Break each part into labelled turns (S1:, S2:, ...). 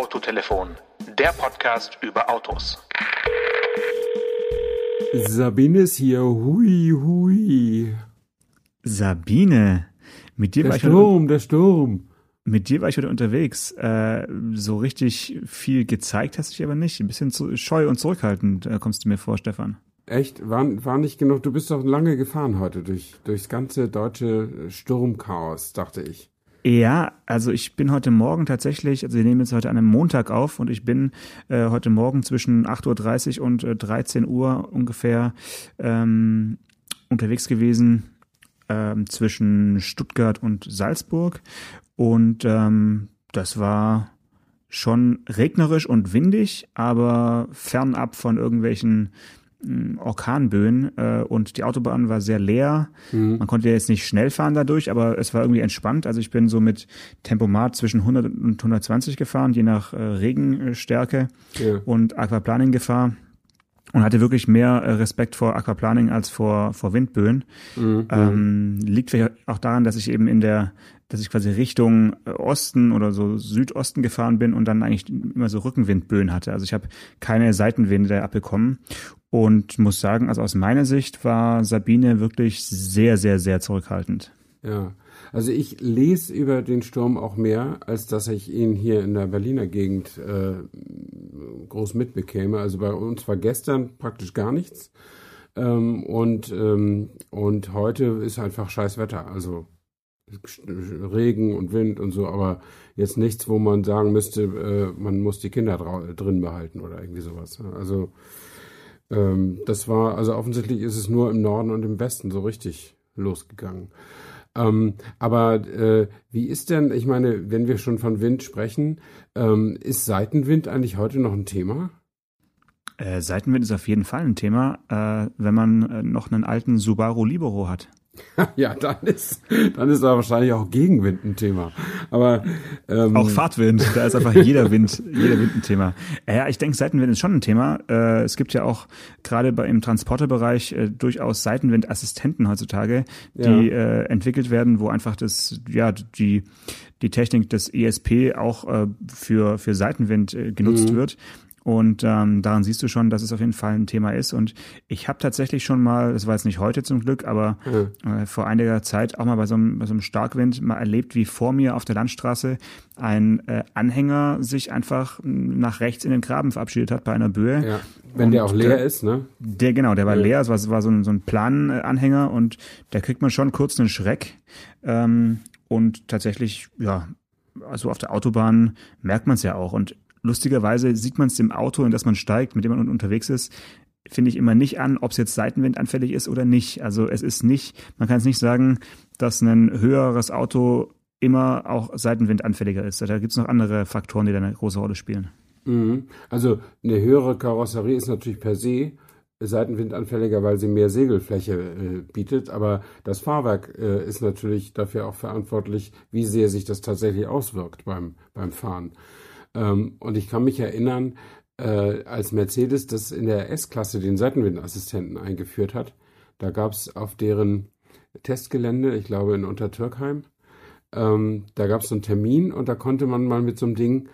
S1: Autotelefon, der Podcast über Autos.
S2: Sabine ist hier, hui, hui.
S3: Sabine, mit dir
S2: Der
S3: war ich
S2: Sturm, der Sturm.
S3: Mit dir war ich heute unterwegs. Äh, so richtig viel gezeigt hast du dich aber nicht. Ein bisschen zu, scheu und zurückhaltend äh, kommst du mir vor, Stefan.
S2: Echt? War, war nicht genug. Du bist doch lange gefahren heute durch, durchs ganze deutsche Sturmchaos, dachte ich.
S3: Ja, also ich bin heute Morgen tatsächlich, also wir nehmen jetzt heute an einem Montag auf und ich bin äh, heute Morgen zwischen 8.30 Uhr und äh, 13 Uhr ungefähr ähm, unterwegs gewesen ähm, zwischen Stuttgart und Salzburg. Und ähm, das war schon regnerisch und windig, aber fernab von irgendwelchen Orkanböen äh, und die Autobahn war sehr leer. Mhm. Man konnte jetzt nicht schnell fahren dadurch, aber es war irgendwie entspannt. Also ich bin so mit Tempomat zwischen 100 und 120 gefahren, je nach äh, Regenstärke ja. und Aquaplaning-Gefahr und hatte wirklich mehr äh, Respekt vor Aquaplaning als vor, vor Windböen. Mhm. Ähm, liegt vielleicht auch daran, dass ich eben in der dass ich quasi Richtung äh, Osten oder so Südosten gefahren bin und dann eigentlich immer so Rückenwindböen hatte. Also ich habe keine Seitenwinde abbekommen und muss sagen, also aus meiner Sicht war Sabine wirklich sehr, sehr, sehr zurückhaltend.
S2: Ja, also ich lese über den Sturm auch mehr, als dass ich ihn hier in der Berliner Gegend äh, groß mitbekäme. Also bei uns war gestern praktisch gar nichts. Ähm, und, ähm, und heute ist einfach scheiß Wetter. Also Regen und Wind und so, aber jetzt nichts, wo man sagen müsste, äh, man muss die Kinder drin behalten oder irgendwie sowas. Also ähm, das war, also offensichtlich ist es nur im Norden und im Westen so richtig losgegangen. Ähm, aber äh, wie ist denn, ich meine, wenn wir schon von Wind sprechen, ähm, ist Seitenwind eigentlich heute noch ein Thema?
S3: Äh, Seitenwind ist auf jeden Fall ein Thema, äh, wenn man äh, noch einen alten Subaru Libero hat.
S2: ja, dann ist, dann ist da wahrscheinlich auch Gegenwind ein Thema. Aber
S3: ähm, auch Fahrtwind, da ist einfach jeder Wind, jeder Wind ein Thema. Ja, ich denke, Seitenwind ist schon ein Thema. Äh, es gibt ja auch gerade im Transporterbereich äh, durchaus Seitenwindassistenten heutzutage, die ja. äh, entwickelt werden, wo einfach das, ja, die die Technik des ESP auch für für Seitenwind genutzt mhm. wird. Und ähm, daran siehst du schon, dass es auf jeden Fall ein Thema ist. Und ich habe tatsächlich schon mal, das war jetzt nicht heute zum Glück, aber mhm. äh, vor einiger Zeit auch mal bei so, einem, bei so einem Starkwind mal erlebt, wie vor mir auf der Landstraße ein äh, Anhänger sich einfach nach rechts in den Graben verabschiedet hat bei einer Böe. Ja,
S2: wenn und der auch leer der, ist, ne?
S3: Der, genau, der war ja. leer, es war, war so ein, so ein Plananhänger und da kriegt man schon kurz einen Schreck. Ähm, und tatsächlich, ja, also auf der Autobahn merkt man es ja auch. Und lustigerweise sieht man es dem Auto, in das man steigt, mit dem man unterwegs ist, finde ich immer nicht an, ob es jetzt seitenwindanfällig ist oder nicht. Also es ist nicht, man kann es nicht sagen, dass ein höheres Auto immer auch seitenwindanfälliger ist. Da gibt es noch andere Faktoren, die da eine große Rolle spielen.
S2: Mhm. Also eine höhere Karosserie ist natürlich per se seitenwindanfälliger, weil sie mehr Segelfläche äh, bietet. Aber das Fahrwerk äh, ist natürlich dafür auch verantwortlich, wie sehr sich das tatsächlich auswirkt beim, beim Fahren. Ähm, und ich kann mich erinnern, äh, als Mercedes das in der S-Klasse den Seitenwindassistenten eingeführt hat, da gab es auf deren Testgelände, ich glaube in Untertürkheim, ähm, da gab es so einen Termin und da konnte man mal mit so einem Ding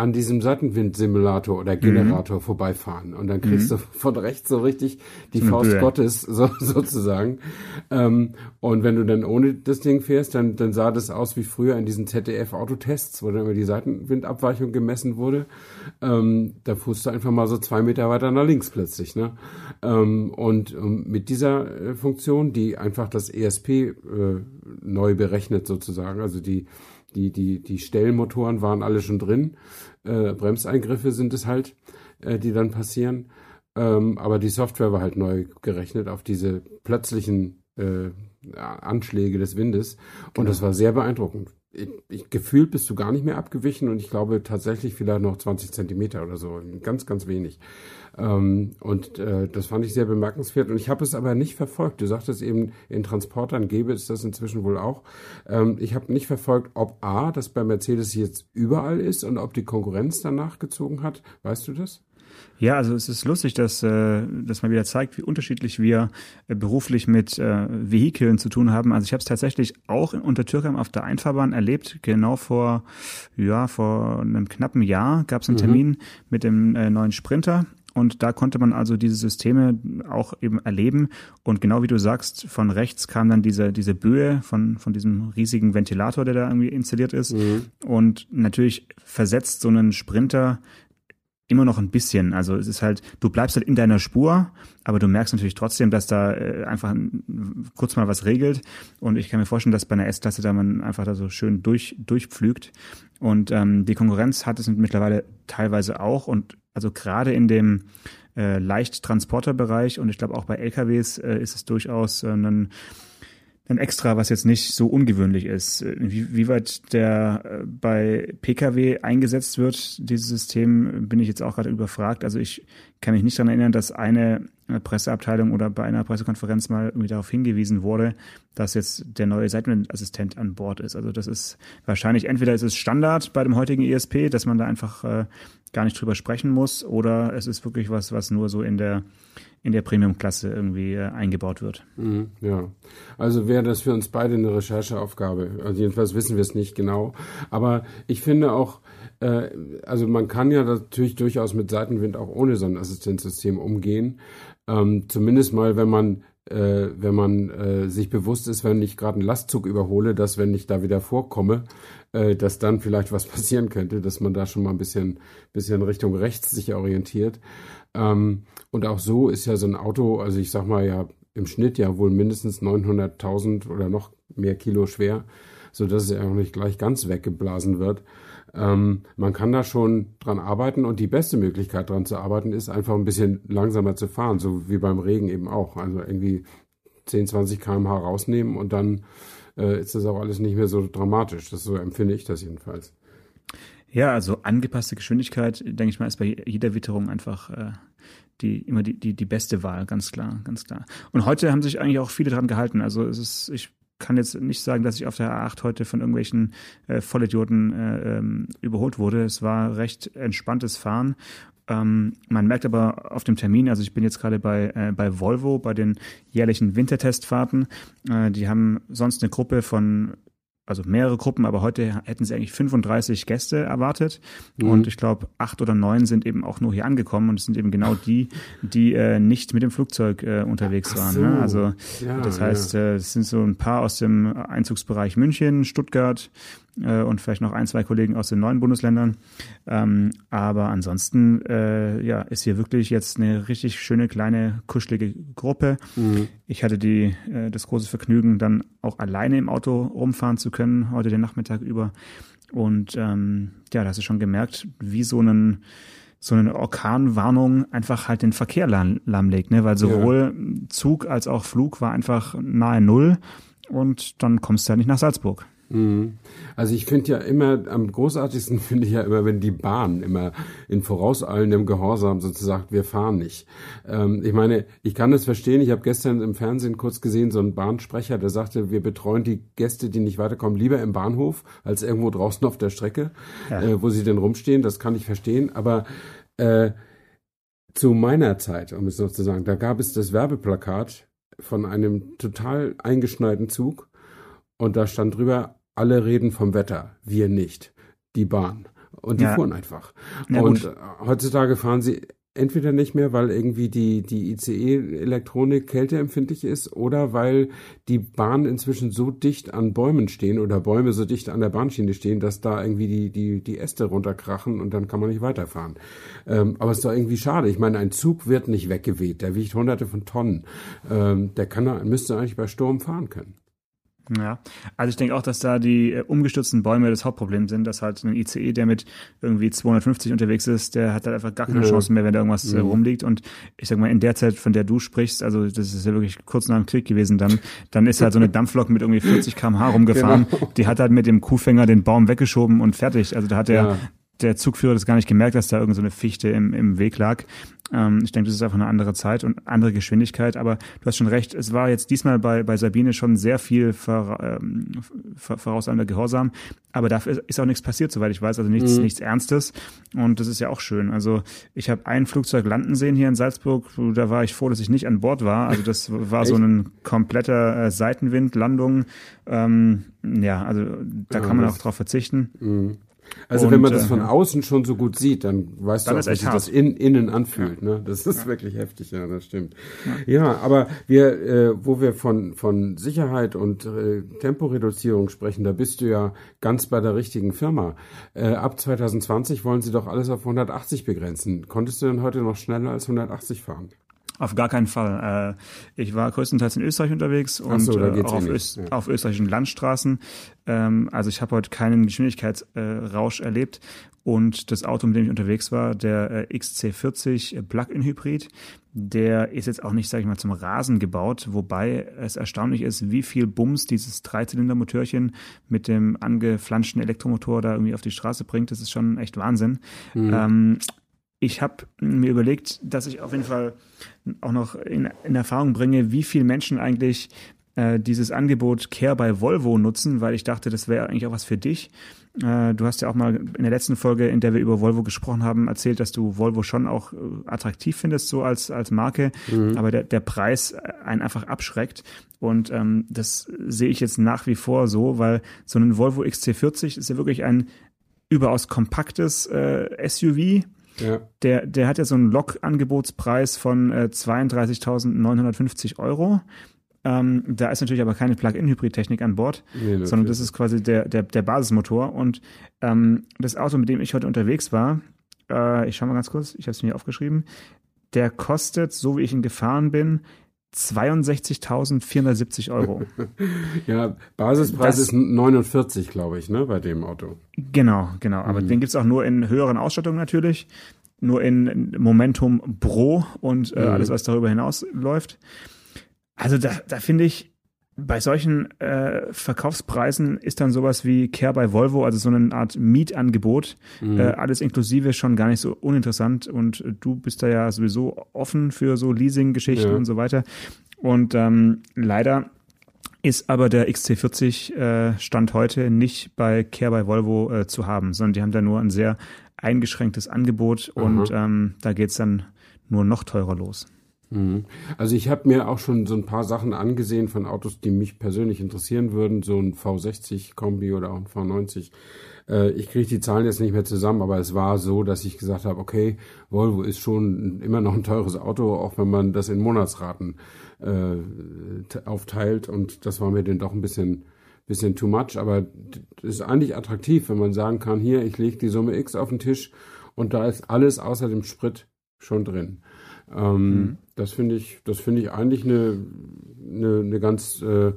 S2: an diesem Seitenwind-Simulator oder. Generator mhm. vorbeifahren. Und dann kriegst mhm. du von rechts so richtig die Faust Höhe. Gottes so, sozusagen. Ähm, und wenn du dann ohne das Ding fährst, dann, dann sah das aus wie früher in diesen ZDF-Autotests, wo dann immer die Seitenwindabweichung gemessen wurde. Ähm, da fuhrst du einfach mal so zwei Meter weiter nach links plötzlich. Ne? Ähm, und ähm, mit dieser äh, Funktion, die einfach das ESP äh, neu berechnet sozusagen, also die die, die, die Stellmotoren waren alle schon drin. Äh, Bremseingriffe sind es halt, äh, die dann passieren. Ähm, aber die Software war halt neu gerechnet auf diese plötzlichen äh, Anschläge des Windes. Und genau. das war sehr beeindruckend ich, ich, gefühlt bist du gar nicht mehr abgewichen und ich glaube tatsächlich vielleicht noch 20 Zentimeter oder so, ganz, ganz wenig. Ähm, und äh, das fand ich sehr bemerkenswert und ich habe es aber nicht verfolgt. Du sagtest eben, in Transportern gäbe es das inzwischen wohl auch. Ähm, ich habe nicht verfolgt, ob A, das bei Mercedes jetzt überall ist und ob die Konkurrenz danach gezogen hat. Weißt du das?
S3: Ja, also es ist lustig, dass äh, das mal wieder zeigt, wie unterschiedlich wir äh, beruflich mit äh, Vehikeln zu tun haben. Also ich habe es tatsächlich auch in Untertürkheim auf der Einfahrbahn erlebt. Genau vor ja vor einem knappen Jahr gab es einen mhm. Termin mit dem äh, neuen Sprinter und da konnte man also diese Systeme auch eben erleben. Und genau wie du sagst, von rechts kam dann diese, diese Böe von, von diesem riesigen Ventilator, der da irgendwie installiert ist. Mhm. Und natürlich versetzt so einen Sprinter immer noch ein bisschen. Also es ist halt, du bleibst halt in deiner Spur, aber du merkst natürlich trotzdem, dass da äh, einfach kurz mal was regelt. Und ich kann mir vorstellen, dass bei einer S-Klasse da man einfach da so schön durch, durchpflügt. Und ähm, die Konkurrenz hat es mittlerweile teilweise auch. Und also gerade in dem äh, Leichttransporterbereich und ich glaube auch bei LKWs äh, ist es durchaus äh, ein ein Extra, was jetzt nicht so ungewöhnlich ist. Wie, wie weit der äh, bei Pkw eingesetzt wird, dieses System, bin ich jetzt auch gerade überfragt. Also ich kann mich nicht daran erinnern, dass eine Presseabteilung oder bei einer Pressekonferenz mal irgendwie darauf hingewiesen wurde, dass jetzt der neue Seitenwindassistent an Bord ist. Also das ist wahrscheinlich entweder ist es Standard bei dem heutigen ESP, dass man da einfach äh, gar nicht drüber sprechen muss, oder es ist wirklich was, was nur so in der in der Premium-Klasse irgendwie äh, eingebaut wird.
S2: Mhm, ja, also wäre das für uns beide eine Rechercheaufgabe. Also jedenfalls wissen wir es nicht genau. Aber ich finde auch, äh, also man kann ja natürlich durchaus mit Seitenwind auch ohne so ein Assistenzsystem umgehen. Ähm, zumindest mal, wenn man äh, wenn man äh, sich bewusst ist, wenn ich gerade einen Lastzug überhole, dass wenn ich da wieder vorkomme, äh, dass dann vielleicht was passieren könnte, dass man da schon mal ein bisschen, bisschen Richtung rechts sich orientiert. Ähm, und auch so ist ja so ein Auto, also ich sag mal ja im Schnitt ja wohl mindestens 900.000 oder noch mehr Kilo schwer, so dass es ja auch nicht gleich ganz weggeblasen wird. Ähm, man kann da schon dran arbeiten und die beste Möglichkeit dran zu arbeiten ist einfach ein bisschen langsamer zu fahren, so wie beim Regen eben auch. Also irgendwie 10, 20 km/h rausnehmen und dann äh, ist das auch alles nicht mehr so dramatisch. Das so empfinde ich das jedenfalls.
S3: Ja, also angepasste Geschwindigkeit, denke ich mal, ist bei jeder Witterung einfach äh, die immer die, die, die beste Wahl, ganz klar, ganz klar. Und heute haben sich eigentlich auch viele dran gehalten. Also es ist, ich kann jetzt nicht sagen, dass ich auf der A8 heute von irgendwelchen äh, Vollidioten äh, ähm, überholt wurde. Es war recht entspanntes Fahren. Ähm, man merkt aber auf dem Termin, also ich bin jetzt gerade bei, äh, bei Volvo, bei den jährlichen Wintertestfahrten. Äh, die haben sonst eine Gruppe von also mehrere Gruppen, aber heute hätten sie eigentlich 35 Gäste erwartet. Mhm. Und ich glaube, acht oder neun sind eben auch nur hier angekommen und es sind eben genau die, die äh, nicht mit dem Flugzeug äh, unterwegs waren. So. Ne? Also ja, das heißt, ja. äh, es sind so ein paar aus dem Einzugsbereich München, Stuttgart, äh, und vielleicht noch ein, zwei Kollegen aus den neuen Bundesländern. Ähm, aber ansonsten äh, ja, ist hier wirklich jetzt eine richtig schöne, kleine, kuschelige Gruppe. Mhm. Ich hatte die, äh, das große Vergnügen, dann auch alleine im Auto rumfahren zu können, heute den Nachmittag über. Und ähm, ja, da hast du schon gemerkt, wie so einen so eine Orkanwarnung einfach halt den Verkehr lahmlegt, ne? Weil sowohl ja. Zug als auch Flug war einfach nahe Null und dann kommst du ja nicht nach Salzburg.
S2: Mhm. Also ich finde ja immer, am großartigsten finde ich ja immer, wenn die Bahn immer in vorauseilendem Gehorsam sozusagen, wir fahren nicht. Ähm, ich meine, ich kann das verstehen. Ich habe gestern im Fernsehen kurz gesehen, so einen Bahnsprecher, der sagte, wir betreuen die Gäste, die nicht weiterkommen, lieber im Bahnhof als irgendwo draußen auf der Strecke, ja. äh, wo sie denn rumstehen. Das kann ich verstehen. Aber äh, zu meiner Zeit, um es noch zu sagen, da gab es das Werbeplakat von einem total eingeschneiten Zug und da stand drüber, alle reden vom Wetter, wir nicht. Die Bahn. Und die ja. fuhren einfach. Ja, und gut. heutzutage fahren sie entweder nicht mehr, weil irgendwie die, die ICE-Elektronik kälteempfindlich ist oder weil die Bahnen inzwischen so dicht an Bäumen stehen oder Bäume so dicht an der Bahnschiene stehen, dass da irgendwie die, die, die Äste runterkrachen und dann kann man nicht weiterfahren. Ähm, aber es ist doch irgendwie schade. Ich meine, ein Zug wird nicht weggeweht, der wiegt hunderte von Tonnen. Ähm, der kann, müsste eigentlich bei Sturm fahren können.
S3: Ja, also ich denke auch, dass da die äh, umgestürzten Bäume das Hauptproblem sind, dass halt ein ICE, der mit irgendwie 250 unterwegs ist, der hat halt einfach gar keine ja. Chance mehr, wenn da irgendwas äh, ja. rumliegt. Und ich sag mal, in der Zeit, von der du sprichst, also das ist ja wirklich kurz nach dem Krieg gewesen, dann, dann ist halt so eine Dampflok mit irgendwie 40 kmh rumgefahren. Genau. Die hat halt mit dem Kuhfänger den Baum weggeschoben und fertig. Also da hat er, ja der Zugführer das gar nicht gemerkt, dass da irgendeine so Fichte im, im Weg lag. Ähm, ich denke, das ist einfach eine andere Zeit und andere Geschwindigkeit. Aber du hast schon recht, es war jetzt diesmal bei, bei Sabine schon sehr viel vor, ähm, vorauseilender Gehorsam. Aber dafür ist auch nichts passiert, soweit ich weiß. Also nichts, mhm. nichts Ernstes. Und das ist ja auch schön. Also ich habe ein Flugzeug landen sehen hier in Salzburg. Da war ich froh, dass ich nicht an Bord war. Also das war so ein kompletter äh, Seitenwind, Landung. Ähm, ja, also da ja, kann man auch drauf verzichten.
S2: Mhm. Also und, wenn man das von äh, außen schon so gut sieht, dann weißt dann du auch, wie sich das in, innen anfühlt. Ne? Das ist ja. wirklich heftig, ja, das stimmt. Ja, ja aber wir, äh, wo wir von, von Sicherheit und äh, Temporeduzierung sprechen, da bist du ja ganz bei der richtigen Firma. Äh, ab 2020 wollen sie doch alles auf 180 begrenzen. Konntest du denn heute noch schneller als 180 fahren?
S3: Auf gar keinen Fall. Äh, ich war größtenteils in Österreich unterwegs und so, äh, auch auf, eh Öst, ja. auf, österreichischen Landstraßen. Ähm, also ich habe heute keinen Geschwindigkeitsrausch erlebt. Und das Auto, mit dem ich unterwegs war, der äh, XC40 Plug-in Hybrid, der ist jetzt auch nicht, sage ich mal, zum Rasen gebaut, wobei es erstaunlich ist, wie viel Bums dieses Dreizylinder-Motörchen mit dem angeflanschten Elektromotor da irgendwie auf die Straße bringt. Das ist schon echt Wahnsinn. Mhm. Ähm, ich habe mir überlegt, dass ich auf jeden Fall auch noch in, in Erfahrung bringe, wie viele Menschen eigentlich äh, dieses Angebot Care bei Volvo nutzen, weil ich dachte, das wäre eigentlich auch was für dich. Äh, du hast ja auch mal in der letzten Folge, in der wir über Volvo gesprochen haben, erzählt, dass du Volvo schon auch äh, attraktiv findest, so als, als Marke, mhm. aber der, der Preis einen einfach abschreckt. Und ähm, das sehe ich jetzt nach wie vor so, weil so ein Volvo XC40 ist ja wirklich ein überaus kompaktes äh, SUV ja. Der, der hat ja so einen Log-Angebotspreis von äh, 32.950 Euro. Ähm, da ist natürlich aber keine Plug-in-Hybrid-Technik an Bord, nee, sondern das ist quasi der, der, der Basismotor. Und ähm, das Auto, mit dem ich heute unterwegs war, äh, ich schau mal ganz kurz, ich habe es mir aufgeschrieben, der kostet, so wie ich ihn gefahren bin, 62.470 Euro.
S2: ja, Basispreis das, ist 49, glaube ich, ne, bei dem Auto.
S3: Genau, genau. Aber mhm. den gibt's auch nur in höheren Ausstattungen natürlich. Nur in Momentum Pro und äh, mhm. alles, was darüber hinaus läuft. Also da, da finde ich, bei solchen äh, Verkaufspreisen ist dann sowas wie Care bei Volvo, also so eine Art Mietangebot, mhm. äh, alles inklusive schon gar nicht so uninteressant. Und du bist da ja sowieso offen für so Leasing-Geschichten ja. und so weiter. Und ähm, leider ist aber der XC40 äh, Stand heute nicht bei Care bei Volvo äh, zu haben, sondern die haben da nur ein sehr eingeschränktes Angebot mhm. und ähm, da geht's dann nur noch teurer los.
S2: Mhm. Also ich habe mir auch schon so ein paar Sachen angesehen von Autos, die mich persönlich interessieren würden, so ein V60 Kombi oder auch ein V90. Äh, ich kriege die Zahlen jetzt nicht mehr zusammen, aber es war so, dass ich gesagt habe, okay, Volvo ist schon immer noch ein teures Auto, auch wenn man das in Monatsraten äh, aufteilt und das war mir dann doch ein bisschen bisschen too much, aber das ist eigentlich attraktiv, wenn man sagen kann, hier, ich lege die Summe X auf den Tisch und da ist alles außer dem Sprit schon drin. Ähm, mhm. Das finde ich, das finde ich eigentlich eine, eine, eine ganz, äh,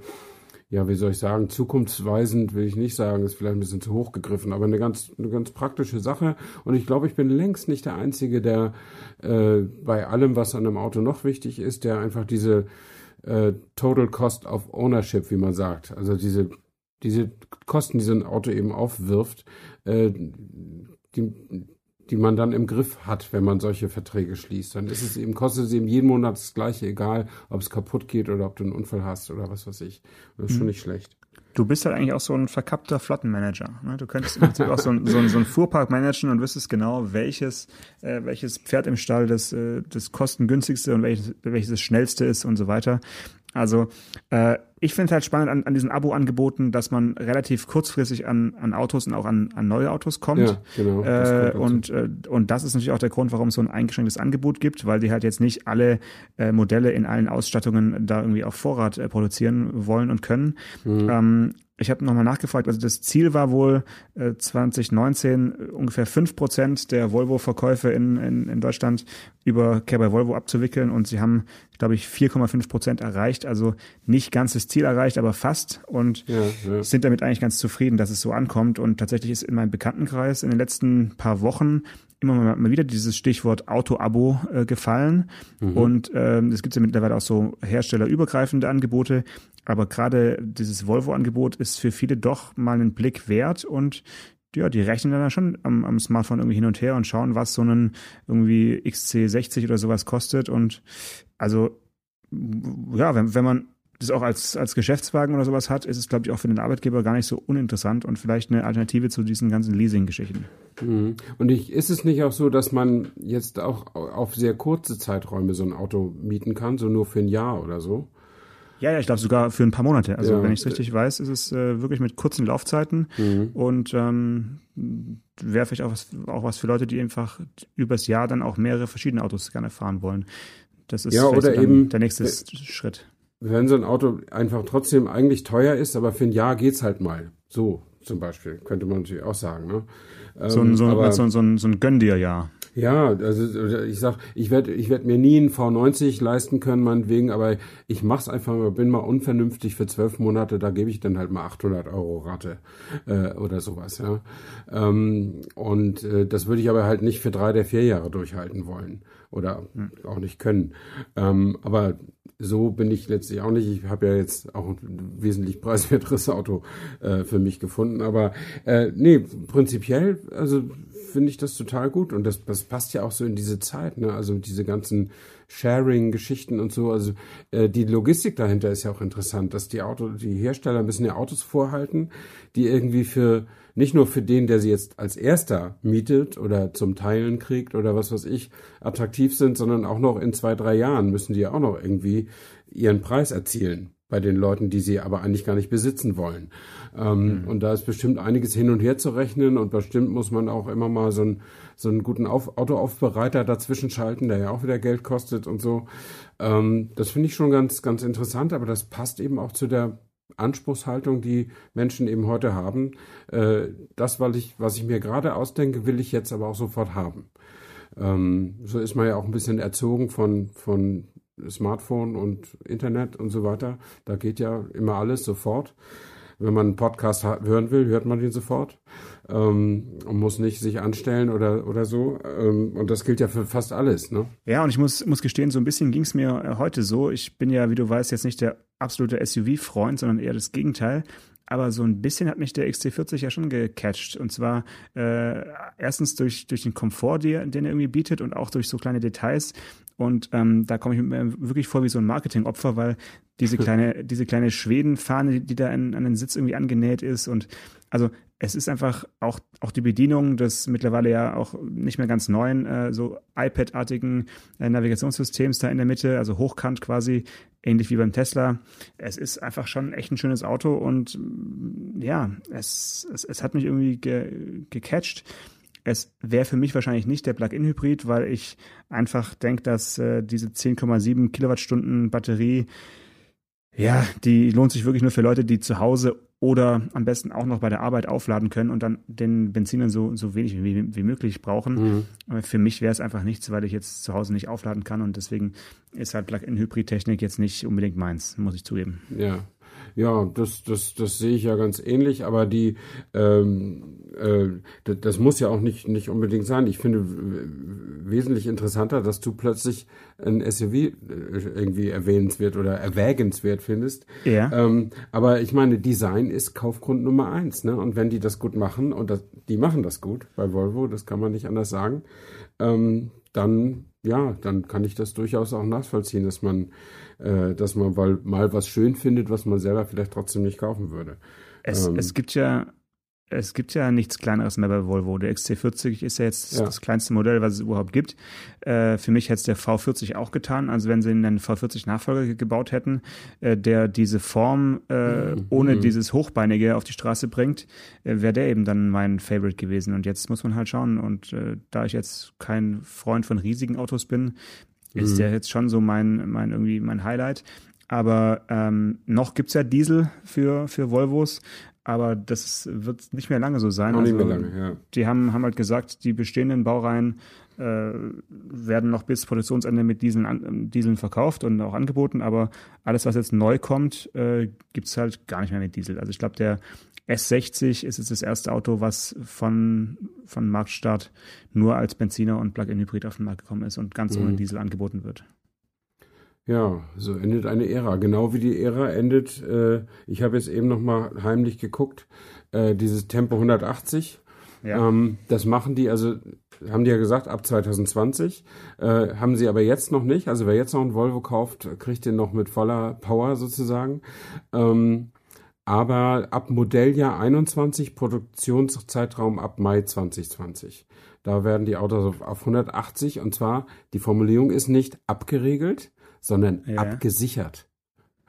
S2: ja, wie soll ich sagen, zukunftsweisend will ich nicht sagen, ist vielleicht ein bisschen zu hoch gegriffen, aber eine ganz, eine ganz praktische Sache. Und ich glaube, ich bin längst nicht der Einzige, der äh, bei allem, was an einem Auto noch wichtig ist, der einfach diese äh, Total Cost of Ownership, wie man sagt, also diese diese Kosten, die so ein Auto eben aufwirft, äh, die, die man dann im Griff hat, wenn man solche Verträge schließt. Dann ist es eben, kostet es eben jeden Monat das Gleiche, egal ob es kaputt geht oder ob du einen Unfall hast oder was weiß ich. Das ist mhm. schon nicht schlecht.
S3: Du bist halt eigentlich auch so ein verkappter Flottenmanager. Ne? Du könntest im Prinzip auch so ein, so, ein, so ein Fuhrpark managen und wüsstest genau, welches, äh, welches Pferd im Stall das, äh, das kostengünstigste und welches, welches das schnellste ist und so weiter. Also äh, ich finde es halt spannend an, an diesen Abo-Angeboten, dass man relativ kurzfristig an, an Autos und auch an, an neue Autos kommt. Ja, genau. Äh, und, äh, und das ist natürlich auch der Grund, warum es so ein eingeschränktes Angebot gibt, weil die halt jetzt nicht alle äh, Modelle in allen Ausstattungen da irgendwie auf Vorrat äh, produzieren wollen und können. Mhm. Ähm, ich habe nochmal nachgefragt, also das Ziel war wohl äh, 2019 äh, ungefähr fünf Prozent der Volvo-Verkäufe in, in, in Deutschland über Care by Volvo abzuwickeln und sie haben, glaube ich, 4,5 Prozent erreicht, also nicht ganz das Ziel erreicht, aber fast und ja, ja. sind damit eigentlich ganz zufrieden, dass es so ankommt und tatsächlich ist in meinem Bekanntenkreis in den letzten paar Wochen immer mal wieder dieses Stichwort Auto-Abo äh, gefallen. Mhm. Und ähm, es gibt ja mittlerweile auch so herstellerübergreifende Angebote. Aber gerade dieses Volvo-Angebot ist für viele doch mal einen Blick wert und ja, die rechnen dann schon am, am Smartphone irgendwie hin und her und schauen, was so ein irgendwie XC60 oder sowas kostet. Und also, ja, wenn, wenn man das auch als, als Geschäftswagen oder sowas hat, ist es, glaube ich, auch für den Arbeitgeber gar nicht so uninteressant und vielleicht eine Alternative zu diesen ganzen Leasing-Geschichten.
S2: Mhm. Und ich, ist es nicht auch so, dass man jetzt auch auf sehr kurze Zeiträume so ein Auto mieten kann, so nur für ein Jahr oder so?
S3: Ja, ja, ich glaube sogar für ein paar Monate. Also ja. wenn ich es richtig weiß, ist es äh, wirklich mit kurzen Laufzeiten mhm. und ähm, wäre vielleicht auch was, auch was für Leute, die einfach übers Jahr dann auch mehrere verschiedene Autos gerne fahren wollen. Das ist
S2: ja, oder eben,
S3: der nächste äh, Schritt
S2: wenn so ein Auto einfach trotzdem eigentlich teuer ist, aber für ein Jahr geht's halt mal. So zum Beispiel, könnte man natürlich auch sagen. Ne?
S3: So ein, so, ähm, aber, so, ein, so ein Gönn dir Jahr.
S2: Ja, also ich sag, ich werde ich werd mir nie einen V90 leisten können, meinetwegen, aber ich mach's einfach mal, bin mal unvernünftig für zwölf Monate, da gebe ich dann halt mal 800 Euro Rate äh, oder sowas, ja. Ähm, und äh, das würde ich aber halt nicht für drei der vier Jahre durchhalten wollen oder hm. auch nicht können. Ähm, aber so bin ich letztlich auch nicht. Ich habe ja jetzt auch ein wesentlich preiswerteres Auto äh, für mich gefunden. Aber äh, nee, prinzipiell, also finde ich das total gut. Und das, das passt ja auch so in diese Zeit, ne? Also diese ganzen Sharing-Geschichten und so. Also äh, die Logistik dahinter ist ja auch interessant, dass die Auto, die Hersteller müssen ja Autos vorhalten, die irgendwie für nicht nur für den, der sie jetzt als erster mietet oder zum Teilen kriegt oder was weiß ich, attraktiv sind, sondern auch noch in zwei, drei Jahren müssen die ja auch noch irgendwie ihren Preis erzielen bei den Leuten, die sie aber eigentlich gar nicht besitzen wollen. Ähm, mhm. Und da ist bestimmt einiges hin und her zu rechnen und bestimmt muss man auch immer mal so, ein, so einen guten Auf Autoaufbereiter dazwischen schalten, der ja auch wieder Geld kostet und so. Ähm, das finde ich schon ganz, ganz interessant, aber das passt eben auch zu der Anspruchshaltung, die Menschen eben heute haben. Äh, das, was ich, was ich mir gerade ausdenke, will ich jetzt aber auch sofort haben. Ähm, so ist man ja auch ein bisschen erzogen von, von Smartphone und Internet und so weiter. Da geht ja immer alles sofort. Wenn man einen Podcast hören will, hört man den sofort ähm, und muss nicht sich anstellen oder, oder so. Ähm, und das gilt ja für fast alles. Ne?
S3: Ja, und ich muss, muss gestehen, so ein bisschen ging es mir äh, heute so. Ich bin ja, wie du weißt, jetzt nicht der absolute SUV-Freund, sondern eher das Gegenteil. Aber so ein bisschen hat mich der XC40 ja schon gecatcht. Und zwar äh, erstens durch, durch den Komfort, den, den er irgendwie bietet und auch durch so kleine Details. Und ähm, da komme ich mir wirklich vor wie so ein Marketingopfer, weil diese kleine, diese kleine Schwedenfahne, die da an, an den Sitz irgendwie angenäht ist und also es ist einfach auch, auch die Bedienung des mittlerweile ja auch nicht mehr ganz neuen, äh, so iPad-artigen äh, Navigationssystems da in der Mitte, also hochkant quasi, ähnlich wie beim Tesla. Es ist einfach schon echt ein schönes Auto und ja, es, es, es hat mich irgendwie ge, gecatcht. Es wäre für mich wahrscheinlich nicht der Plug-in-Hybrid, weil ich einfach denke, dass äh, diese 10,7 Kilowattstunden Batterie, ja, die lohnt sich wirklich nur für Leute, die zu Hause oder am besten auch noch bei der Arbeit aufladen können und dann den Benziner so, so wenig wie, wie möglich brauchen. Mhm. Für mich wäre es einfach nichts, weil ich jetzt zu Hause nicht aufladen kann und deswegen ist halt Plug-in-Hybrid-Technik jetzt nicht unbedingt meins, muss ich zugeben.
S2: Ja, ja, das, das, das sehe ich ja ganz ähnlich, aber die, ähm, äh, das, muss ja auch nicht, nicht unbedingt sein. Ich finde wesentlich interessanter, dass du plötzlich ein SUV äh, irgendwie erwähnenswert oder erwägenswert findest.
S3: Ja.
S2: Ähm, aber ich meine, Design ist Kaufgrund Nummer eins, ne? Und wenn die das gut machen, und das, die machen das gut bei Volvo, das kann man nicht anders sagen, ähm, dann ja, dann kann ich das durchaus auch nachvollziehen, dass man, äh, dass man mal was schön findet, was man selber vielleicht trotzdem nicht kaufen würde.
S3: Es, ähm, es gibt ja es gibt ja nichts Kleineres mehr bei Volvo. Der XC40 ist ja jetzt ja. das kleinste Modell, was es überhaupt gibt. Äh, für mich hätte es der V40 auch getan. Also wenn sie einen V40-Nachfolger gebaut hätten, äh, der diese Form äh, mhm. ohne mhm. dieses Hochbeinige auf die Straße bringt, äh, wäre der eben dann mein Favorite gewesen. Und jetzt muss man halt schauen. Und äh, da ich jetzt kein Freund von riesigen Autos bin, mhm. ist der jetzt schon so mein, mein irgendwie mein Highlight. Aber ähm, noch gibt's ja Diesel für, für Volvos, aber das wird nicht mehr lange so sein.
S2: Auch also, nicht mehr lange, ja.
S3: Die haben, haben halt gesagt, die bestehenden Baureihen äh, werden noch bis Produktionsende mit Dieseln, an, Dieseln verkauft und auch angeboten, aber alles, was jetzt neu kommt, äh, gibt's halt gar nicht mehr mit Diesel. Also ich glaube, der S60 ist jetzt das erste Auto, was von, von Marktstart nur als Benziner und Plug-in-Hybrid auf den Markt gekommen ist und ganz mhm. ohne Diesel angeboten wird.
S2: Ja, so endet eine Ära. Genau wie die Ära endet, äh, ich habe jetzt eben noch mal heimlich geguckt, äh, dieses Tempo 180. Ja. Ähm, das machen die, also haben die ja gesagt, ab 2020. Äh, haben sie aber jetzt noch nicht. Also wer jetzt noch einen Volvo kauft, kriegt den noch mit voller Power sozusagen. Ähm, aber ab Modelljahr 21, Produktionszeitraum ab Mai 2020. Da werden die Autos auf 180 und zwar, die Formulierung ist nicht abgeregelt, sondern ja. abgesichert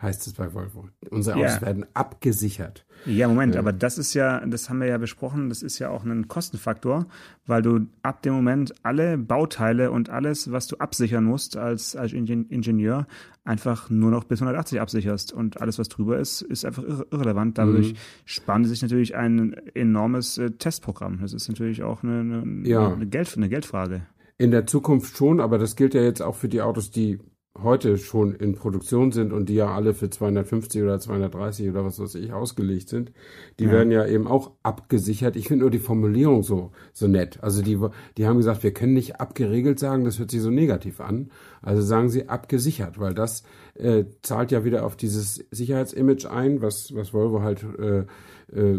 S2: heißt es bei Volvo. Unsere Autos ja. werden abgesichert.
S3: Ja, Moment, ja. aber das ist ja, das haben wir ja besprochen, das ist ja auch ein Kostenfaktor, weil du ab dem Moment alle Bauteile und alles, was du absichern musst als, als Ingenieur, einfach nur noch bis 180 absicherst und alles, was drüber ist, ist einfach irre irrelevant. Dadurch mhm. spannt sich natürlich ein enormes äh, Testprogramm. Das ist natürlich auch eine, eine, ja. eine, Geld, eine Geldfrage.
S2: In der Zukunft schon, aber das gilt ja jetzt auch für die Autos, die heute schon in Produktion sind und die ja alle für 250 oder 230 oder was weiß ich ausgelegt sind, die ja. werden ja eben auch abgesichert. Ich finde nur die Formulierung so, so nett. Also die, die haben gesagt, wir können nicht abgeregelt sagen, das hört sich so negativ an. Also sagen sie abgesichert, weil das äh, zahlt ja wieder auf dieses Sicherheitsimage ein, was, was Volvo halt äh, äh,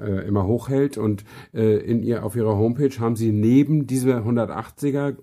S2: äh, immer hochhält. Und äh, in ihr, auf ihrer Homepage haben sie neben dieser 180er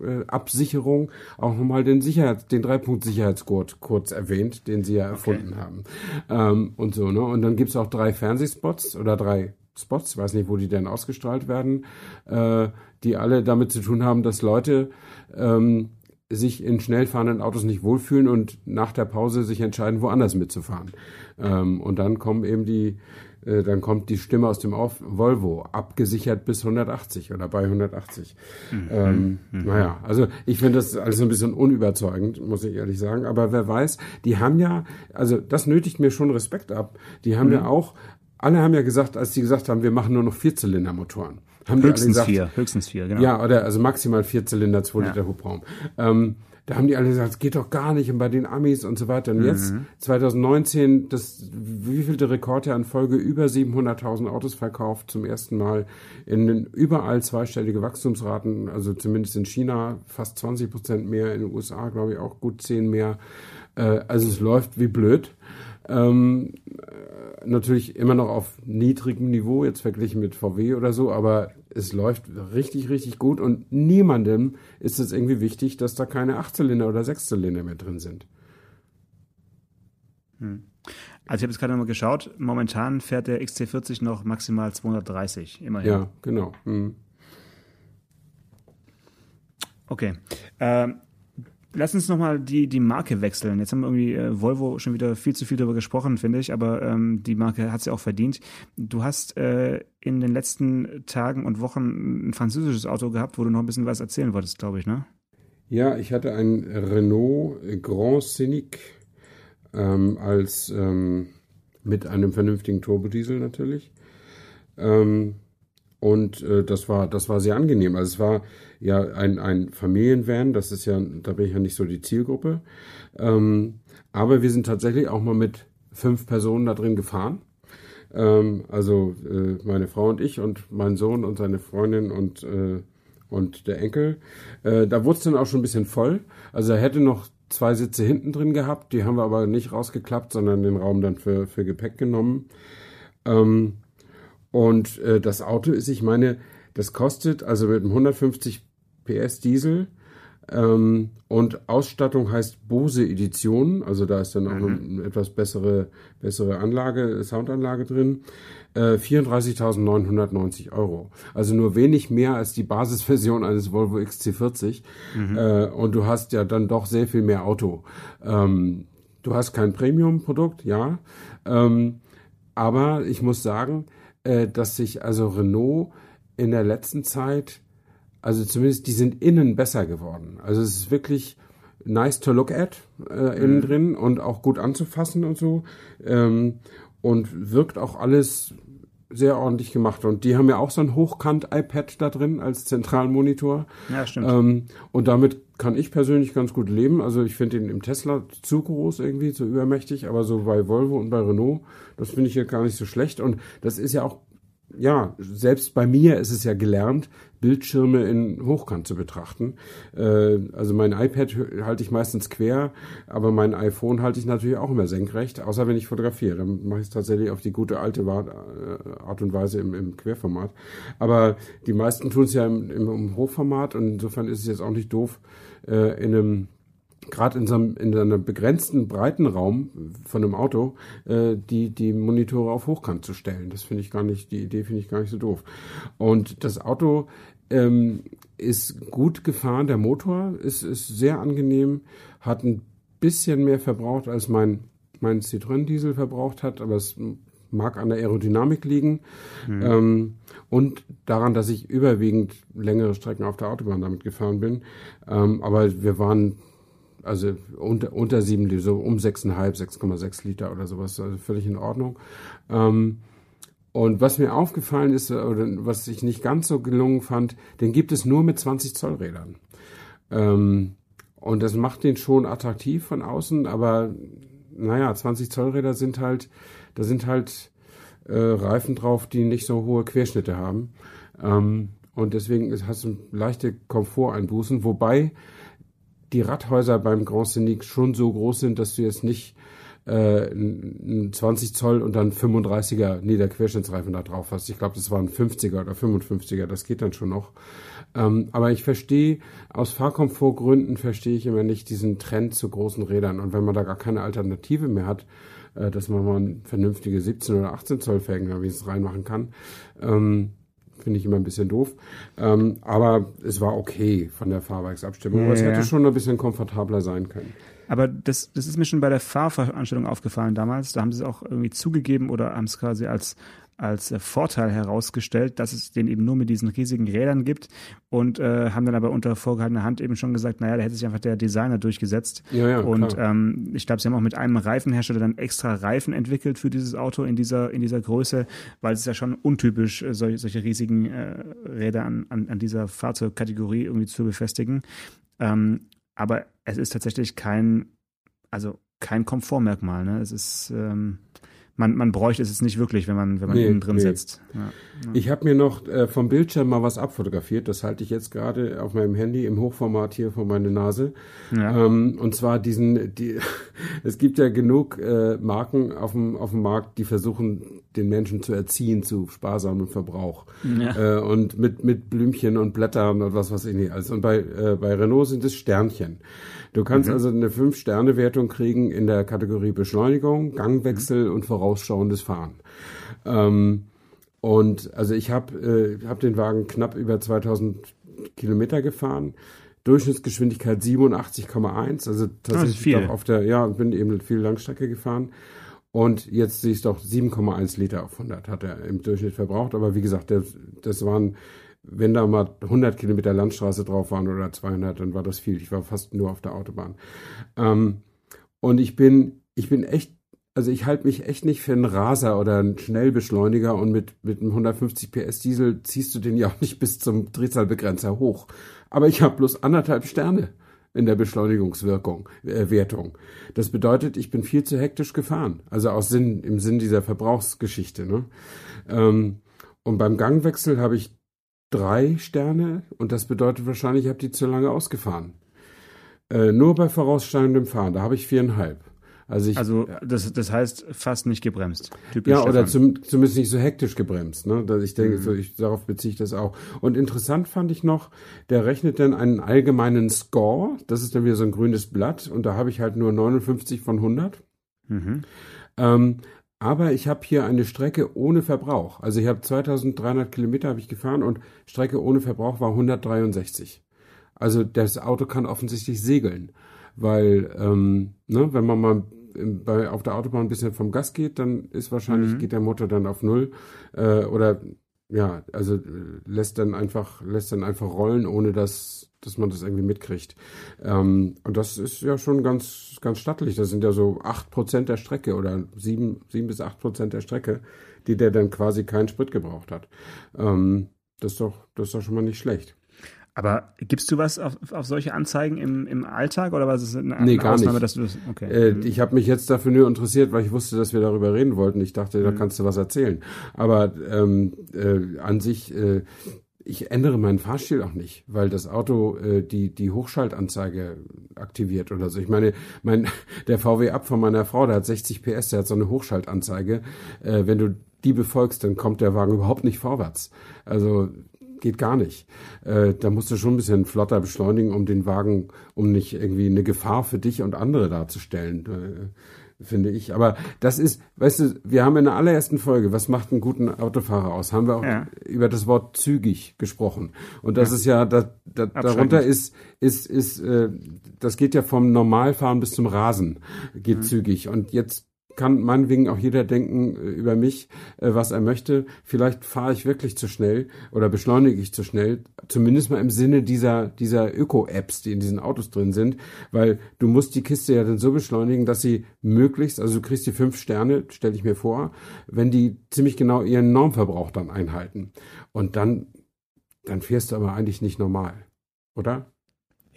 S2: äh, Absicherung auch nochmal den Sicherheits-, den Dreipunkt-Sicherheitsgurt kurz erwähnt, den sie ja erfunden okay. haben. Ähm, und so, ne? Und dann gibt's auch drei Fernsehspots oder drei Spots, ich weiß nicht, wo die denn ausgestrahlt werden, äh, die alle damit zu tun haben, dass Leute ähm, sich in schnell fahrenden Autos nicht wohlfühlen und nach der Pause sich entscheiden, woanders mitzufahren. Ähm, und dann kommen eben die, äh, dann kommt die Stimme aus dem Auf Volvo, abgesichert bis 180 oder bei 180. Mhm. Ähm, mhm. Naja, also ich finde das alles ein bisschen unüberzeugend, muss ich ehrlich sagen. Aber wer weiß, die haben ja, also das nötigt mir schon Respekt ab. Die haben mhm. ja auch, alle haben ja gesagt, als sie gesagt haben, wir machen nur noch Vierzylindermotoren. Haben
S3: höchstens gesagt, vier, höchstens vier,
S2: genau. Ja, oder also maximal vier Zylinder, zwei ja. Liter Hubraum. Ähm, da haben die alle gesagt, es geht doch gar nicht und bei den Amis und so weiter. Und mhm. jetzt, 2019, das wievielte Rekordjahr in Folge, über 700.000 Autos verkauft, zum ersten Mal in den überall zweistellige Wachstumsraten, also zumindest in China fast 20 Prozent mehr, in den USA glaube ich auch gut 10 mehr. Äh, also es läuft wie blöd. Ähm, natürlich immer noch auf niedrigem Niveau, jetzt verglichen mit VW oder so, aber es läuft richtig, richtig gut und niemandem ist es irgendwie wichtig, dass da keine Achtzylinder oder Sechszylinder mehr drin sind.
S3: Hm. Also ich habe jetzt gerade nochmal geschaut, momentan fährt der XC40 noch maximal 230, immerhin.
S2: Ja, genau. Hm.
S3: Okay. Ähm, Lass uns nochmal die, die Marke wechseln. Jetzt haben wir irgendwie äh, Volvo schon wieder viel zu viel darüber gesprochen, finde ich, aber ähm, die Marke hat sie auch verdient. Du hast äh, in den letzten Tagen und Wochen ein französisches Auto gehabt, wo du noch ein bisschen was erzählen wolltest, glaube ich, ne?
S2: Ja, ich hatte ein Renault Grand Scenic ähm, als ähm, mit einem vernünftigen Turbodiesel natürlich. Ähm, und äh, das war das war sehr angenehm. Also es war ja ein, ein Familienvan, das ist ja, da bin ich ja nicht so die Zielgruppe. Ähm, aber wir sind tatsächlich auch mal mit fünf Personen da drin gefahren. Ähm, also äh, meine Frau und ich und mein Sohn und seine Freundin und, äh, und der Enkel. Äh, da wurde es dann auch schon ein bisschen voll. Also er hätte noch zwei Sitze hinten drin gehabt, die haben wir aber nicht rausgeklappt, sondern den Raum dann für, für Gepäck genommen. Ähm, und äh, das Auto ist, ich meine, das kostet also mit einem 150 PS Diesel ähm, und Ausstattung heißt Bose Edition, also da ist dann auch mhm. eine etwas bessere, bessere Anlage, Soundanlage drin. Äh, 34.990 Euro. Also nur wenig mehr als die Basisversion eines Volvo XC40. Mhm. Äh, und du hast ja dann doch sehr viel mehr Auto. Ähm, du hast kein Premium-Produkt, ja. Ähm, aber ich muss sagen, äh, dass sich also Renault in der letzten Zeit, also zumindest die sind innen besser geworden. Also es ist wirklich nice to look at äh, innen mhm. drin und auch gut anzufassen und so. Ähm, und wirkt auch alles sehr ordentlich gemacht. Und die haben ja auch so ein Hochkant-iPad da drin als Zentralmonitor.
S3: Ja, stimmt.
S2: Ähm, und damit kann ich persönlich ganz gut leben. Also ich finde den im Tesla zu groß irgendwie, zu übermächtig, aber so bei Volvo und bei Renault, das finde ich ja gar nicht so schlecht. Und das ist ja auch ja, selbst bei mir ist es ja gelernt, Bildschirme in Hochkant zu betrachten. Äh, also mein iPad halte ich meistens quer, aber mein iPhone halte ich natürlich auch immer senkrecht, außer wenn ich fotografiere. Dann mache ich es tatsächlich auf die gute alte äh, Art und Weise im, Querformat. Aber die meisten tun es ja im, im, Hochformat und insofern ist es jetzt auch nicht doof, äh, in einem gerade in so einem, in einem begrenzten Breitenraum von einem Auto äh, die die Monitore auf Hochkant zu stellen. Das finde ich gar nicht, die Idee finde ich gar nicht so doof. Und das Auto ähm, ist gut gefahren, der Motor ist, ist sehr angenehm, hat ein bisschen mehr verbraucht als mein mein Citroën Diesel verbraucht hat, aber es mag an der Aerodynamik liegen mhm. ähm, und daran, dass ich überwiegend längere Strecken auf der Autobahn damit gefahren bin. Ähm, aber wir waren also unter, unter 7 Liter, so um 6,5, 6,6 Liter oder sowas, also völlig in Ordnung. Ähm, und was mir aufgefallen ist, oder was ich nicht ganz so gelungen fand, den gibt es nur mit 20 Zoll Rädern. Ähm, und das macht den schon attraktiv von außen, aber naja, 20 Zoll Räder sind halt, da sind halt äh, Reifen drauf, die nicht so hohe Querschnitte haben. Ähm, und deswegen hast du leichte Komforteinbußen, wobei die Radhäuser beim Grand Scenic schon so groß sind, dass du jetzt nicht äh, 20 Zoll und dann 35er Niederquerschnittsreifen da drauf hast. Ich glaube, das waren 50er oder 55er, das geht dann schon noch. Ähm, aber ich verstehe, aus Fahrkomfortgründen verstehe ich immer nicht diesen Trend zu großen Rädern. Und wenn man da gar keine Alternative mehr hat, äh, dass man mal vernünftige 17 oder 18 Zoll Felgen da wenigstens reinmachen kann, ähm, finde ich immer ein bisschen doof. Ähm, aber es war okay von der Fahrwerksabstimmung. Ja, aber es hätte schon ein bisschen komfortabler sein können.
S3: Aber das, das ist mir schon bei der Fahrveranstaltung aufgefallen damals. Da haben sie es auch irgendwie zugegeben oder haben es quasi als als äh, Vorteil herausgestellt, dass es den eben nur mit diesen riesigen Rädern gibt und äh, haben dann aber unter vorgehaltener Hand eben schon gesagt, naja, da hätte sich einfach der Designer durchgesetzt. Ja, ja, und ähm, ich glaube, sie haben auch mit einem Reifenhersteller dann extra Reifen entwickelt für dieses Auto in dieser, in dieser Größe, weil es ist ja schon untypisch, äh, solche, solche riesigen äh, Räder an, an, an dieser Fahrzeugkategorie irgendwie zu befestigen. Ähm, aber es ist tatsächlich kein, also kein Komfortmerkmal. Ne? Es ist ähm, man, man bräuchte es jetzt nicht wirklich, wenn man, wenn man nee, innen drin nee. sitzt. Ja, ja.
S2: Ich habe mir noch äh, vom Bildschirm mal was abfotografiert. Das halte ich jetzt gerade auf meinem Handy im Hochformat hier vor meine Nase. Ja. Ähm, und zwar diesen, die, es gibt ja genug äh, Marken auf dem, auf dem Markt, die versuchen, den Menschen zu erziehen zu sparsamem Verbrauch. Ja. Äh, und mit, mit Blümchen und Blättern und was weiß ich nicht. Also, und bei, äh, bei Renault sind es Sternchen. Du kannst mhm. also eine 5-Sterne-Wertung kriegen in der Kategorie Beschleunigung, Gangwechsel mhm. und vorausschauendes Fahren. Ähm, und also ich habe äh, hab den Wagen knapp über 2000 Kilometer gefahren. Durchschnittsgeschwindigkeit 87,1, also tatsächlich viel. auf der, ja, bin eben viel Langstrecke gefahren. Und jetzt sehe ich doch 7,1 Liter auf 100 hat er im Durchschnitt verbraucht. Aber wie gesagt, das, das waren wenn da mal 100 Kilometer Landstraße drauf waren oder 200, dann war das viel. Ich war fast nur auf der Autobahn. Ähm, und ich bin, ich bin echt, also ich halte mich echt nicht für einen Raser oder einen Schnellbeschleuniger und mit, mit einem 150 PS Diesel ziehst du den ja auch nicht bis zum Drehzahlbegrenzer hoch. Aber ich habe bloß anderthalb Sterne in der Beschleunigungswirkung, äh, Wertung. Das bedeutet, ich bin viel zu hektisch gefahren. Also aus Sinn, im Sinn dieser Verbrauchsgeschichte. Ne? Ähm, und beim Gangwechsel habe ich drei Sterne und das bedeutet wahrscheinlich, ich habe die zu lange ausgefahren. Äh, nur bei voraussteigendem Fahren, da habe ich viereinhalb.
S3: Also, ich, also das, das heißt fast nicht gebremst.
S2: Typisch ja, oder zum, zumindest nicht so hektisch gebremst. Ne? Ich denke, mhm. so, ich, darauf beziehe ich das auch. Und interessant fand ich noch, der rechnet dann einen allgemeinen Score. Das ist dann wieder so ein grünes Blatt und da habe ich halt nur 59 von 100. Mhm. Ähm, aber ich habe hier eine Strecke ohne Verbrauch. Also ich habe 2300 Kilometer habe ich gefahren und Strecke ohne Verbrauch war 163. Also das Auto kann offensichtlich segeln, weil ähm, ne, wenn man mal bei, auf der Autobahn ein bisschen vom Gas geht, dann ist wahrscheinlich mhm. geht der Motor dann auf null äh, oder ja, also äh, lässt dann einfach lässt dann einfach rollen, ohne dass dass man das irgendwie mitkriegt. Ähm, und das ist ja schon ganz, ganz stattlich. Das sind ja so acht Prozent der Strecke oder sieben, sieben bis acht Prozent der Strecke, die der dann quasi keinen Sprit gebraucht hat. Ähm, das ist doch, das ist doch schon mal nicht schlecht.
S3: Aber gibst du was auf, auf solche Anzeigen im, im Alltag oder was ist
S2: eine, nee, gar Ausnahme, nicht. dass du das, okay. Äh, ich habe mich jetzt dafür nur interessiert, weil ich wusste, dass wir darüber reden wollten. Ich dachte, da mhm. kannst du was erzählen. Aber ähm, äh, an sich, äh, ich ändere meinen Fahrstil auch nicht, weil das Auto äh, die die Hochschaltanzeige aktiviert oder so. Ich meine, mein der VW ab von meiner Frau, der hat 60 PS, der hat so eine Hochschaltanzeige. Äh, wenn du die befolgst, dann kommt der Wagen überhaupt nicht vorwärts. Also geht gar nicht. Äh, da musst du schon ein bisschen flotter beschleunigen, um den Wagen, um nicht irgendwie eine Gefahr für dich und andere darzustellen, äh, finde ich. Aber das ist, weißt du, wir haben in der allerersten Folge, was macht einen guten Autofahrer aus, haben wir auch ja. über das Wort zügig gesprochen. Und das ja. ist ja, da, da, darunter ist, ist, ist, äh, das geht ja vom Normalfahren bis zum Rasen, geht mhm. zügig. Und jetzt kann meinetwegen auch jeder denken äh, über mich, äh, was er möchte. Vielleicht fahre ich wirklich zu schnell oder beschleunige ich zu schnell. Zumindest mal im Sinne dieser, dieser Öko-Apps, die in diesen Autos drin sind. Weil du musst die Kiste ja dann so beschleunigen, dass sie möglichst, also du kriegst die fünf Sterne, stelle ich mir vor, wenn die ziemlich genau ihren Normverbrauch dann einhalten. Und dann, dann fährst du aber eigentlich nicht normal. Oder?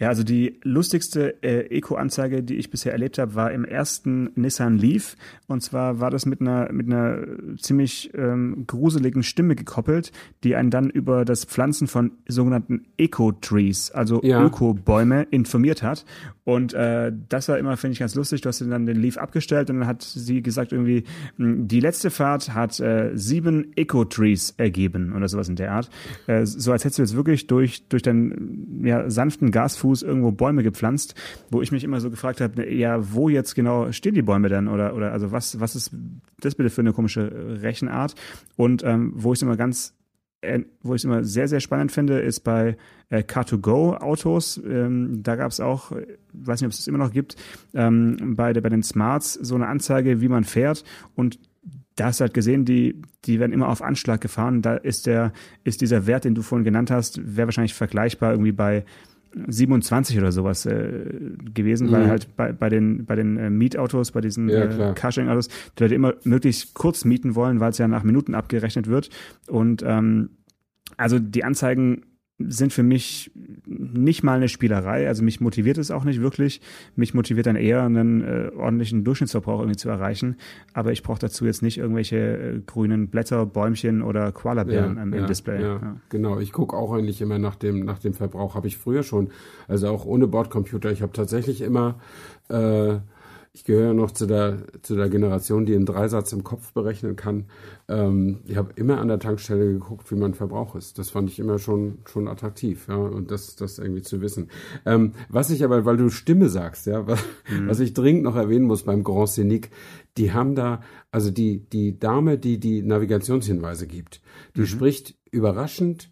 S3: Ja, also die lustigste äh, Eco-Anzeige, die ich bisher erlebt habe, war im ersten Nissan Leaf. Und zwar war das mit einer mit einer ziemlich ähm, gruseligen Stimme gekoppelt, die einen dann über das Pflanzen von sogenannten Eco-Trees, also ja. Öko-Bäume, informiert hat. Und äh, das war immer, finde ich, ganz lustig. Du hast dann den Leaf abgestellt und dann hat sie gesagt irgendwie, hm, die letzte Fahrt hat äh, sieben Eco-Trees ergeben oder sowas in der Art. Äh, so als hättest du jetzt wirklich durch durch deinen ja, sanften Gasfuß Fuß irgendwo Bäume gepflanzt, wo ich mich immer so gefragt habe, ja, wo jetzt genau stehen die Bäume denn? Oder, oder also was, was ist das bitte für eine komische Rechenart? Und ähm, wo ich es immer ganz wo ich es immer sehr, sehr spannend finde, ist bei äh, Car2Go-Autos. Ähm, da gab es auch, äh, weiß nicht, ob es das immer noch gibt, ähm, bei, bei den Smarts so eine Anzeige, wie man fährt. Und da hast du halt gesehen, die, die werden immer auf Anschlag gefahren. Da ist der, ist dieser Wert, den du vorhin genannt hast, wäre wahrscheinlich vergleichbar irgendwie bei 27 oder sowas äh, gewesen, mhm. weil halt bei, bei den, bei den äh, Mietautos, bei diesen ja, äh, Carsharing-Autos, die Leute immer möglichst kurz mieten wollen, weil es ja nach Minuten abgerechnet wird. Und ähm, also die Anzeigen sind für mich nicht mal eine Spielerei. Also mich motiviert es auch nicht wirklich. Mich motiviert dann eher, einen äh, ordentlichen Durchschnittsverbrauch irgendwie zu erreichen. Aber ich brauche dazu jetzt nicht irgendwelche äh, grünen Blätter, Bäumchen oder Koalabären ja, im, im
S2: ja,
S3: Display.
S2: Ja, ja. Genau, ich gucke auch eigentlich immer nach dem, nach dem Verbrauch. Habe ich früher schon. Also auch ohne Bordcomputer. Ich habe tatsächlich immer äh, ich gehöre noch zu der, zu der Generation, die einen Dreisatz im Kopf berechnen kann. Ähm, ich habe immer an der Tankstelle geguckt, wie mein Verbrauch ist. Das fand ich immer schon, schon attraktiv, ja, und das, das irgendwie zu wissen. Ähm, was ich aber, weil du Stimme sagst, ja, was, mhm. was ich dringend noch erwähnen muss beim Grand Scenic, die haben da, also die, die Dame, die die Navigationshinweise gibt, die mhm. spricht überraschend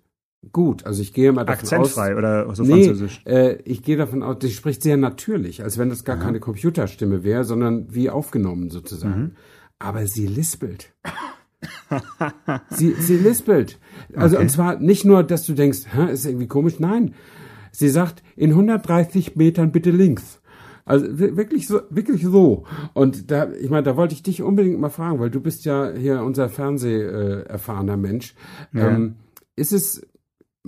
S2: gut. Also ich gehe mal davon
S3: Akzentfrei
S2: aus,
S3: oder so
S2: nee, französisch? Äh, ich gehe davon aus, die spricht sehr natürlich, als wenn das gar Aha. keine Computerstimme wäre, sondern wie aufgenommen sozusagen. Mhm. Aber sie lispelt. sie, sie lispelt. Also okay. und zwar nicht nur, dass du denkst, Hä, ist irgendwie komisch, nein. Sie sagt, in 130 Metern bitte links. Also wirklich so, wirklich so. Und da, ich meine, da wollte ich dich unbedingt mal fragen, weil du bist ja hier unser Fernseh äh, erfahrener Mensch. Ja. Ähm, ist es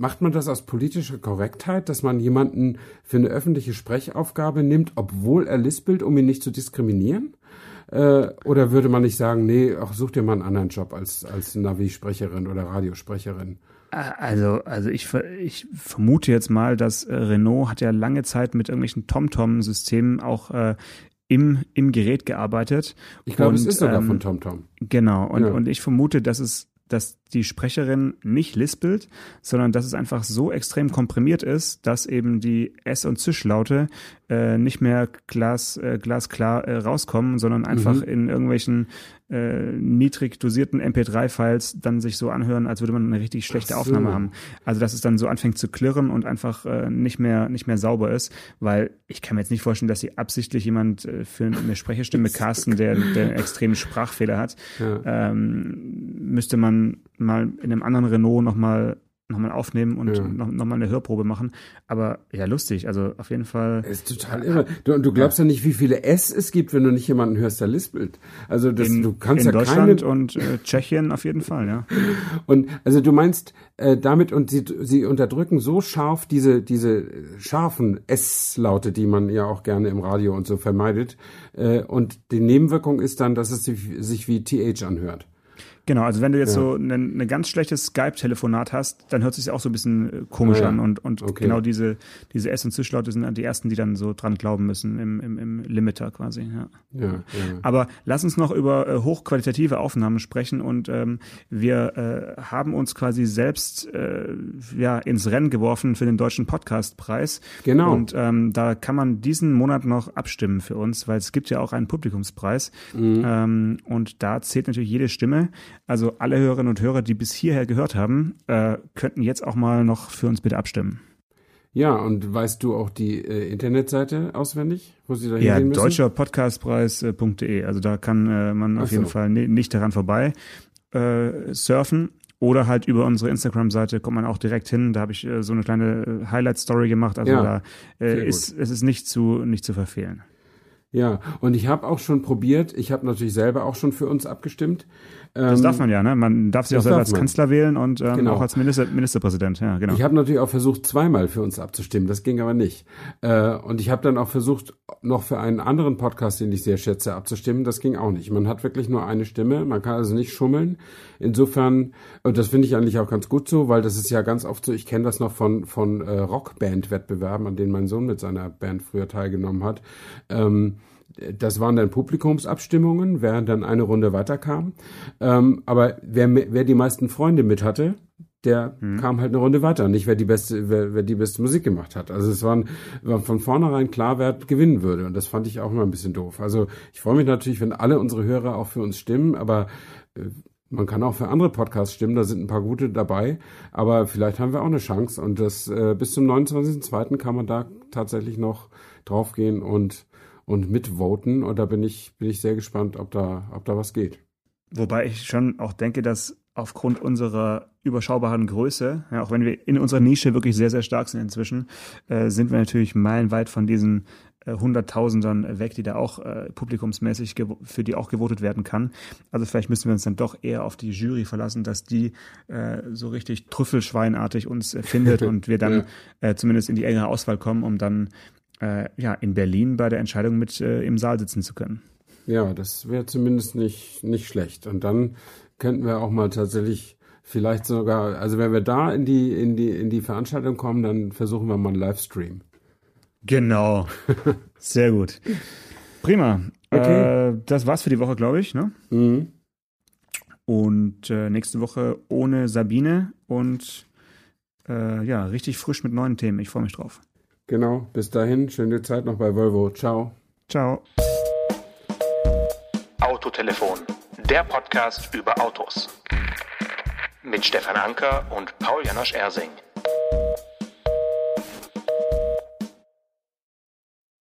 S2: Macht man das aus politischer Korrektheit, dass man jemanden für eine öffentliche Sprechaufgabe nimmt, obwohl er lispelt, um ihn nicht zu diskriminieren? Äh, oder würde man nicht sagen, nee, ach, such dir mal einen anderen Job als, als Navi-Sprecherin oder Radiosprecherin?
S3: Also, also ich, ich vermute jetzt mal, dass äh, Renault hat ja lange Zeit mit irgendwelchen TomTom-Systemen auch äh, im, im Gerät gearbeitet.
S2: Ich glaube, es ist sogar ähm, von TomTom.
S3: Genau. Und, ja. und ich vermute, dass es dass die Sprecherin nicht lispelt, sondern dass es einfach so extrem komprimiert ist, dass eben die S- und Zischlaute äh, nicht mehr glas, äh, glasklar äh, rauskommen, sondern einfach mhm. in irgendwelchen äh, niedrig dosierten MP3-Files dann sich so anhören, als würde man eine richtig schlechte so. Aufnahme haben. Also dass es dann so anfängt zu klirren und einfach äh, nicht mehr nicht mehr sauber ist, weil ich kann mir jetzt nicht vorstellen, dass sie absichtlich jemand äh, für eine Sprecherstimme casten, der, der einen extremen Sprachfehler hat. Ja. Ähm, müsste man mal in einem anderen Renault nochmal nochmal aufnehmen und ja. noch, nochmal eine Hörprobe machen. Aber ja, lustig. Also auf jeden Fall.
S2: Das ist total irre. Du, du glaubst ja. ja nicht, wie viele S es gibt, wenn du nicht jemanden hörst, der lispelt. Also das,
S3: in,
S2: du kannst
S3: in
S2: ja
S3: Deutschland keine... und äh, Tschechien auf jeden Fall, ja.
S2: Und also du meinst äh, damit und sie, sie unterdrücken so scharf diese diese scharfen S-Laute, die man ja auch gerne im Radio und so vermeidet. Äh, und die Nebenwirkung ist dann, dass es sich, sich wie TH anhört.
S3: Genau, also wenn du jetzt ja. so ein, ein ganz schlechtes Skype-Telefonat hast, dann hört es sich auch so ein bisschen äh, komisch ja, an und, und okay. genau diese, diese S- und Zischlaute sind die ersten, die dann so dran glauben müssen im, im, im Limiter quasi. Ja. Ja, Aber lass uns noch über äh, hochqualitative Aufnahmen sprechen und ähm, wir äh, haben uns quasi selbst äh, ja, ins Rennen geworfen für den Deutschen Podcastpreis.
S2: Genau.
S3: Und ähm, da kann man diesen Monat noch abstimmen für uns, weil es gibt ja auch einen Publikumspreis mhm. ähm, und da zählt natürlich jede Stimme. Also alle Hörerinnen und Hörer, die bis hierher gehört haben, äh, könnten jetzt auch mal noch für uns bitte abstimmen.
S2: Ja, und weißt du auch die äh, Internetseite auswendig,
S3: wo sie da Ja, deutscherpodcastpreis.de. Also da kann äh, man Ach auf jeden so. Fall nicht daran vorbei äh, surfen. Oder halt über unsere Instagram-Seite kommt man auch direkt hin. Da habe ich äh, so eine kleine äh, Highlight-Story gemacht. Also ja, da äh, ist es ist nicht zu nicht zu verfehlen.
S2: Ja, und ich habe auch schon probiert, ich habe natürlich selber auch schon für uns abgestimmt.
S3: Das ähm, darf man ja, ne? Man darf sich auch selber als Kanzler wählen und ähm, genau. auch als Minister, Ministerpräsident, ja, genau.
S2: Ich habe natürlich auch versucht, zweimal für uns abzustimmen, das ging aber nicht. Äh, und ich habe dann auch versucht, noch für einen anderen Podcast, den ich sehr schätze, abzustimmen, das ging auch nicht. Man hat wirklich nur eine Stimme, man kann also nicht schummeln. Insofern, und das finde ich eigentlich auch ganz gut so, weil das ist ja ganz oft so, ich kenne das noch von, von äh, Rockband-Wettbewerben, an denen mein Sohn mit seiner Band früher teilgenommen hat. Ähm, das waren dann Publikumsabstimmungen, wer dann eine Runde weiterkam. Ähm, aber wer, wer die meisten Freunde mit hatte, der hm. kam halt eine Runde weiter, nicht wer die beste, wer, wer die beste Musik gemacht hat. Also es waren, war von vornherein klar, wer gewinnen würde. Und das fand ich auch immer ein bisschen doof. Also ich freue mich natürlich, wenn alle unsere Hörer auch für uns stimmen, aber äh, man kann auch für andere Podcasts stimmen, da sind ein paar gute dabei, aber vielleicht haben wir auch eine Chance und das äh, bis zum 29.02. kann man da tatsächlich noch draufgehen und und mitvoten. Und da bin ich, bin ich sehr gespannt, ob da, ob da was geht.
S3: Wobei ich schon auch denke, dass aufgrund unserer überschaubaren Größe, ja, auch wenn wir in unserer Nische wirklich sehr, sehr stark sind inzwischen, äh, sind wir natürlich meilenweit von diesen äh, Hunderttausendern weg, die da auch äh, publikumsmäßig für die auch gewotet werden kann. Also vielleicht müssen wir uns dann doch eher auf die Jury verlassen, dass die äh, so richtig trüffelschweinartig uns äh, findet und wir dann ja. äh, zumindest in die engere Auswahl kommen, um dann äh, ja, in Berlin bei der Entscheidung mit äh, im Saal sitzen zu können.
S2: Ja, das wäre zumindest nicht, nicht schlecht. Und dann könnten wir auch mal tatsächlich vielleicht sogar, also wenn wir da in die, in die, in die Veranstaltung kommen, dann versuchen wir mal einen Livestream.
S3: Genau. Sehr gut. Prima. Okay. Äh, das war's für die Woche, glaube ich. Ne? Mhm. Und äh, nächste Woche ohne Sabine und äh, ja, richtig frisch mit neuen Themen. Ich freue mich drauf.
S2: Genau, bis dahin, schöne Zeit noch bei Volvo. Ciao.
S3: Ciao.
S1: Autotelefon, der Podcast über Autos. Mit Stefan Anker und Paul Janosch Ersing.